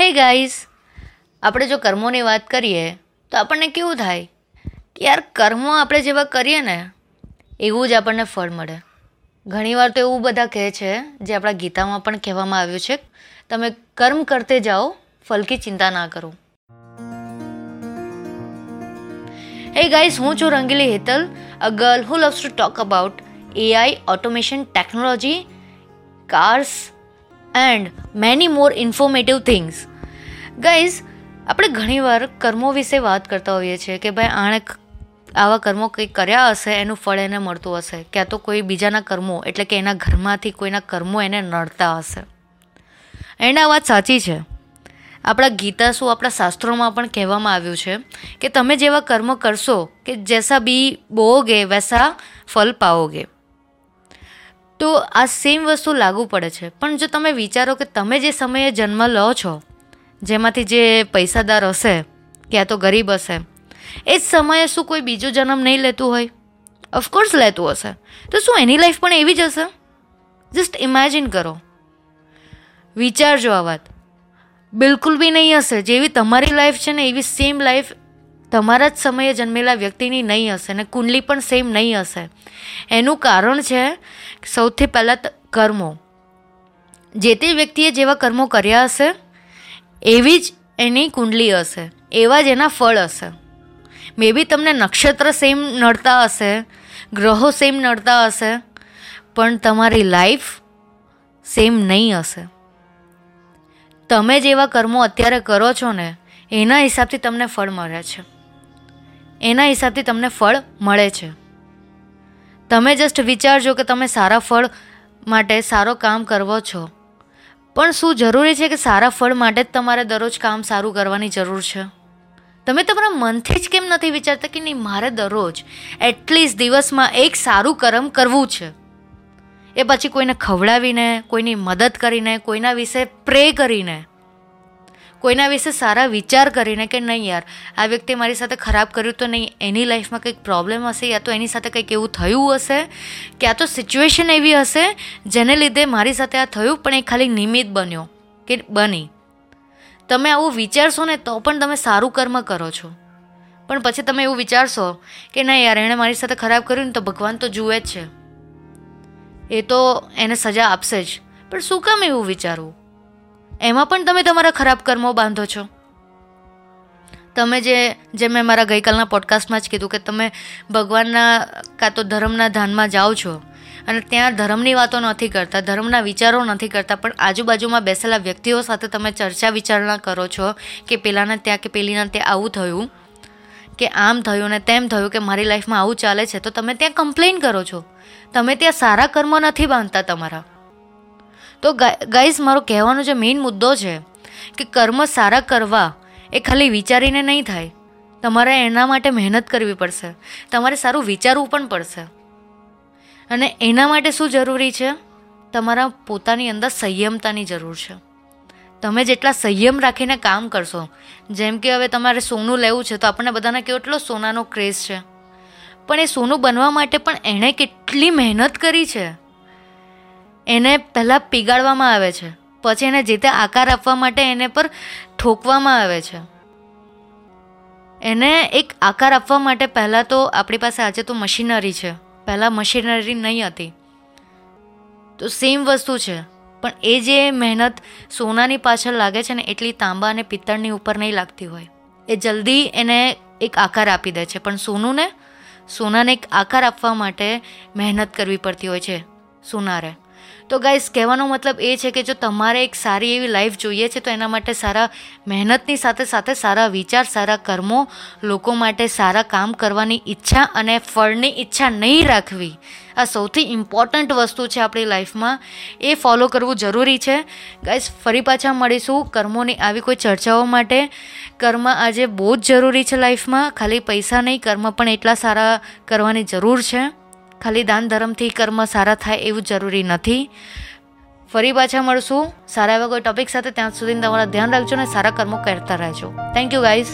Hey guys આપણે જો કર્મોની વાત કરીએ, તો આપણને કેવું થાય કે યાર કર્મો આપણે જેવા કરીએ ને, એવું જ આપણને ફળ મળે. ઘણીવાર તો એવું બધા કહે છે, જે આપણા ગીતામાં પણ કહેવામાં આવ્યું છે, તમે કર્મ કરતે જાઓ ફલકી ચિંતા ના કરો. હે ગાઈઝ હું છું Rangili Hetal a girl who loves to talk about AI automation technology cars and many more informative things guys આપણે ઘણીવાર કર્મો વિશે વાત કરતા હોઈએ છીએ કે ભાઈ આણે આવા કર્મો કંઈક કર્યા હશે, એનું ફળ એને મળતું હશે. ક્યાં તો કોઈ બીજાના કર્મો, એટલે કે એના ઘરમાંથી કોઈના કર્મો એને નડતા હશે. એના વાત સાચી છે. આપણા ગીતા શું આપણા શાસ્ત્રોમાં પણ કહેવામાં આવ્યું છે કે તમે જેવા કર્મ કરશો કે જૈસા બી બોઓગે, વૈસા ફલ પાઓગે. તો આ સેમ વસ્તુ લાગુ પડે છે. પણ જો તમે વિચારો કે તમે જે સમયે જન્મ લો છો, જેમાંથી જે પૈસાદાર હશે, ક્યાં તો ગરીબ હશે, એ જ સમયે શું કોઈ બીજો જન્મ નહીં લેતું હોય? ઓફકોર્સ લેતું હશે. તો શું એની લાઈફ પણ એવી જ હશે? જસ્ટ ઇમેજિન કરો. વિચારજો આ વાત. બિલકુલ બી નહીં હશે. જેવી તમારી લાઈફ છે ને, એવી સેમ લાઈફ તમારા જ સમયે જન્મેલા વ્યક્તિની નહીં હશે અને કુંડલી પણ સેમ નહીં હશે. એનું કારણ છે સૌથી પહેલાં કર્મો. જે તે વ્યક્તિએ જેવા કર્મો કર્યા હશે, એવી જ એની કુંડલી હશે. એવા જ એના ફળ હશે. મે બી તમને નક્ષત્ર સેમ નડતા હશે, ગ્રહો સેમ નડતા હશે, પણ તમારી લાઈફ સેમ નહીં હશે. તમે જેવા કર્મો અત્યારે કરો છો ને, એના હિસાબથી તમને ફળ મળે છે. એના હિસાબથી તમને ફળ મળે છે. તમે જસ્ટ વિચારજો કે તમે સારા ફળ માટે સારો કામ કરવો છો. પણ શું જરૂરી છે કે સારા ફળ માટે જ તમારે દરરોજ કામ સારું કરવાની જરૂર છે? તમે તમારા મનથી જ કેમ નથી વિચારતા કે નહીં, મારે દરરોજ એટલીસ્ટ દિવસમાં એક સારું કર્મ કરવું છે? એ પછી કોઈને ખવડાવીને, કોઈની મદદ કરીને, કોઈના વિશે પ્રે કરીને કોઈના વિશે સારા વિચાર કરીને કે નહીં યાર, આ વ્યક્તિએ મારી સાથે ખરાબ કર્યું તો નહીં, એની લાઈફમાં કંઈક પ્રોબ્લેમ હશે યા તો એની સાથે કંઈક એવું થયું હશે? કે આ તો સિચ્યુએશન એવી હશે જેને લીધે મારી સાથે આ થયું, પણ એ ખાલી નિમિત્ત બન્યો કે બની. તમે આવું વિચારશો ને તો પણ તમે સારું કર્મ કરો છો. પણ પછી તમે એવું વિચારશો કે ના યાર, એણે મારી સાથે ખરાબ કર્યું ને તો ભગવાન તો જુએ જ છે. એ તો એને સજા આપશે જ. પણ શું કામ એવું વિચારવું? એમાં પણ તમે તમારા ખરાબ કર્મો બાંધો છો. તમે જે જે મેં મારા ગઈકાલના પોડકાસ્ટમાં જ કીધું કે તમે ભગવાનના કાં તો ધર્મના ધાનમાં જાઓ છો અને ત્યાં ધર્મની વાતો નથી કરતા, ધર્મના વિચારો નથી કરતા, પણ આજુબાજુમાં બેસેલા વ્યક્તિઓ સાથે તમે ચર્ચા વિચારણા કરો છો કે પેલાને ત્યાં કે પેલીના ત્યાં આવું થયું, કે આમ થયું ને તેમ થયું કે મારી લાઈફમાં આવું ચાલે છે, તો તમે ત્યાં કમ્પ્લેન કરો છો. તમે ત્યાં સારા કર્મ નથી બાંધતા તમારા. તો ગાઈઝ મારો કહેવાનો જે મેઇન મુદ્દો છે કે કર્મ સારા કરવા એ ખાલી વિચારીને નહીં થાય. તમારે એના માટે મહેનત કરવી પડશે. તમારે સારું વિચારવું પણ પડશે. અને એના માટે શું જરૂરી છે? તમારા પોતાની અંદર સંયમતાની જરૂર છે. તમે જેટલા સંયમ રાખીને કામ કરશો, જેમ કે હવે તમારે સોનું લેવું છે, તો આપણને બધાને કેટલો સોનાનો ક્રેઝ છે. પણ એ સોનું બનવા માટે પણ એણે કેટલી મહેનત કરી છે? એને પહેલાં પીગાળવામાં આવે છે. પછી એને જે તે આકાર આપવા માટે એને પર ઠોકવામાં આવે છે. એને એક આકાર આપવા માટે પહેલાં તો આપણી પાસે આજે તો મશીનરી છે. પહેલાં મશીનરી નહીં હતી. તો સેમ વસ્તુ છે. પણ એ જે મહેનત સોનાની પાછળ લાગે છે ને એટલી તાંબા અને પિત્તળની ઉપર નહીં લાગતી હોય. એ જલ્દી એને એક આકાર આપી દે છે. પણ સોનુંને, સોનાને એક આકાર આપવા માટે મહેનત કરવી પડતી હોય છે. સોનારે. તો ગાઈઝ કહેવાનો મતલબ એ છે કે જો તમારે એક સારી એવી લાઈફ જોઈએ છે, તો એના માટે સારા મહેનતની સાથે સાથે સારા વિચાર, સારા કર્મો, લોકો માટે સારા કામ કરવાની ઈચ્છા અને ફળની ઈચ્છા નહીં રાખવી આ સૌથી ઇમ્પોર્ટન્ટ વસ્તુ છે આપણી લાઈફમાં એ ફોલો કરવું જરૂરી છે. ગાઈઝ ફરી પાછા મળીશું કર્મોની આવી કોઈ ચર્ચાઓ માટે. કર્મ આજે બહુ જ જરૂરી છે લાઈફમાં ખાલી પૈસા નહીં, કર્મ પણ એટલા સારા કરવાની જરૂર છે. ખાલી દાન ધર્મથી કર્મ સારા થાય એવું જરૂરી નથી. ફરી પાછા મળશું. સારા એવા કોઈ ટોપિક સાથે ત્યાં સુધી તમારા ધ્યાન રાખજો અને સારા કર્મો કરતા રહેજો. Thank you guys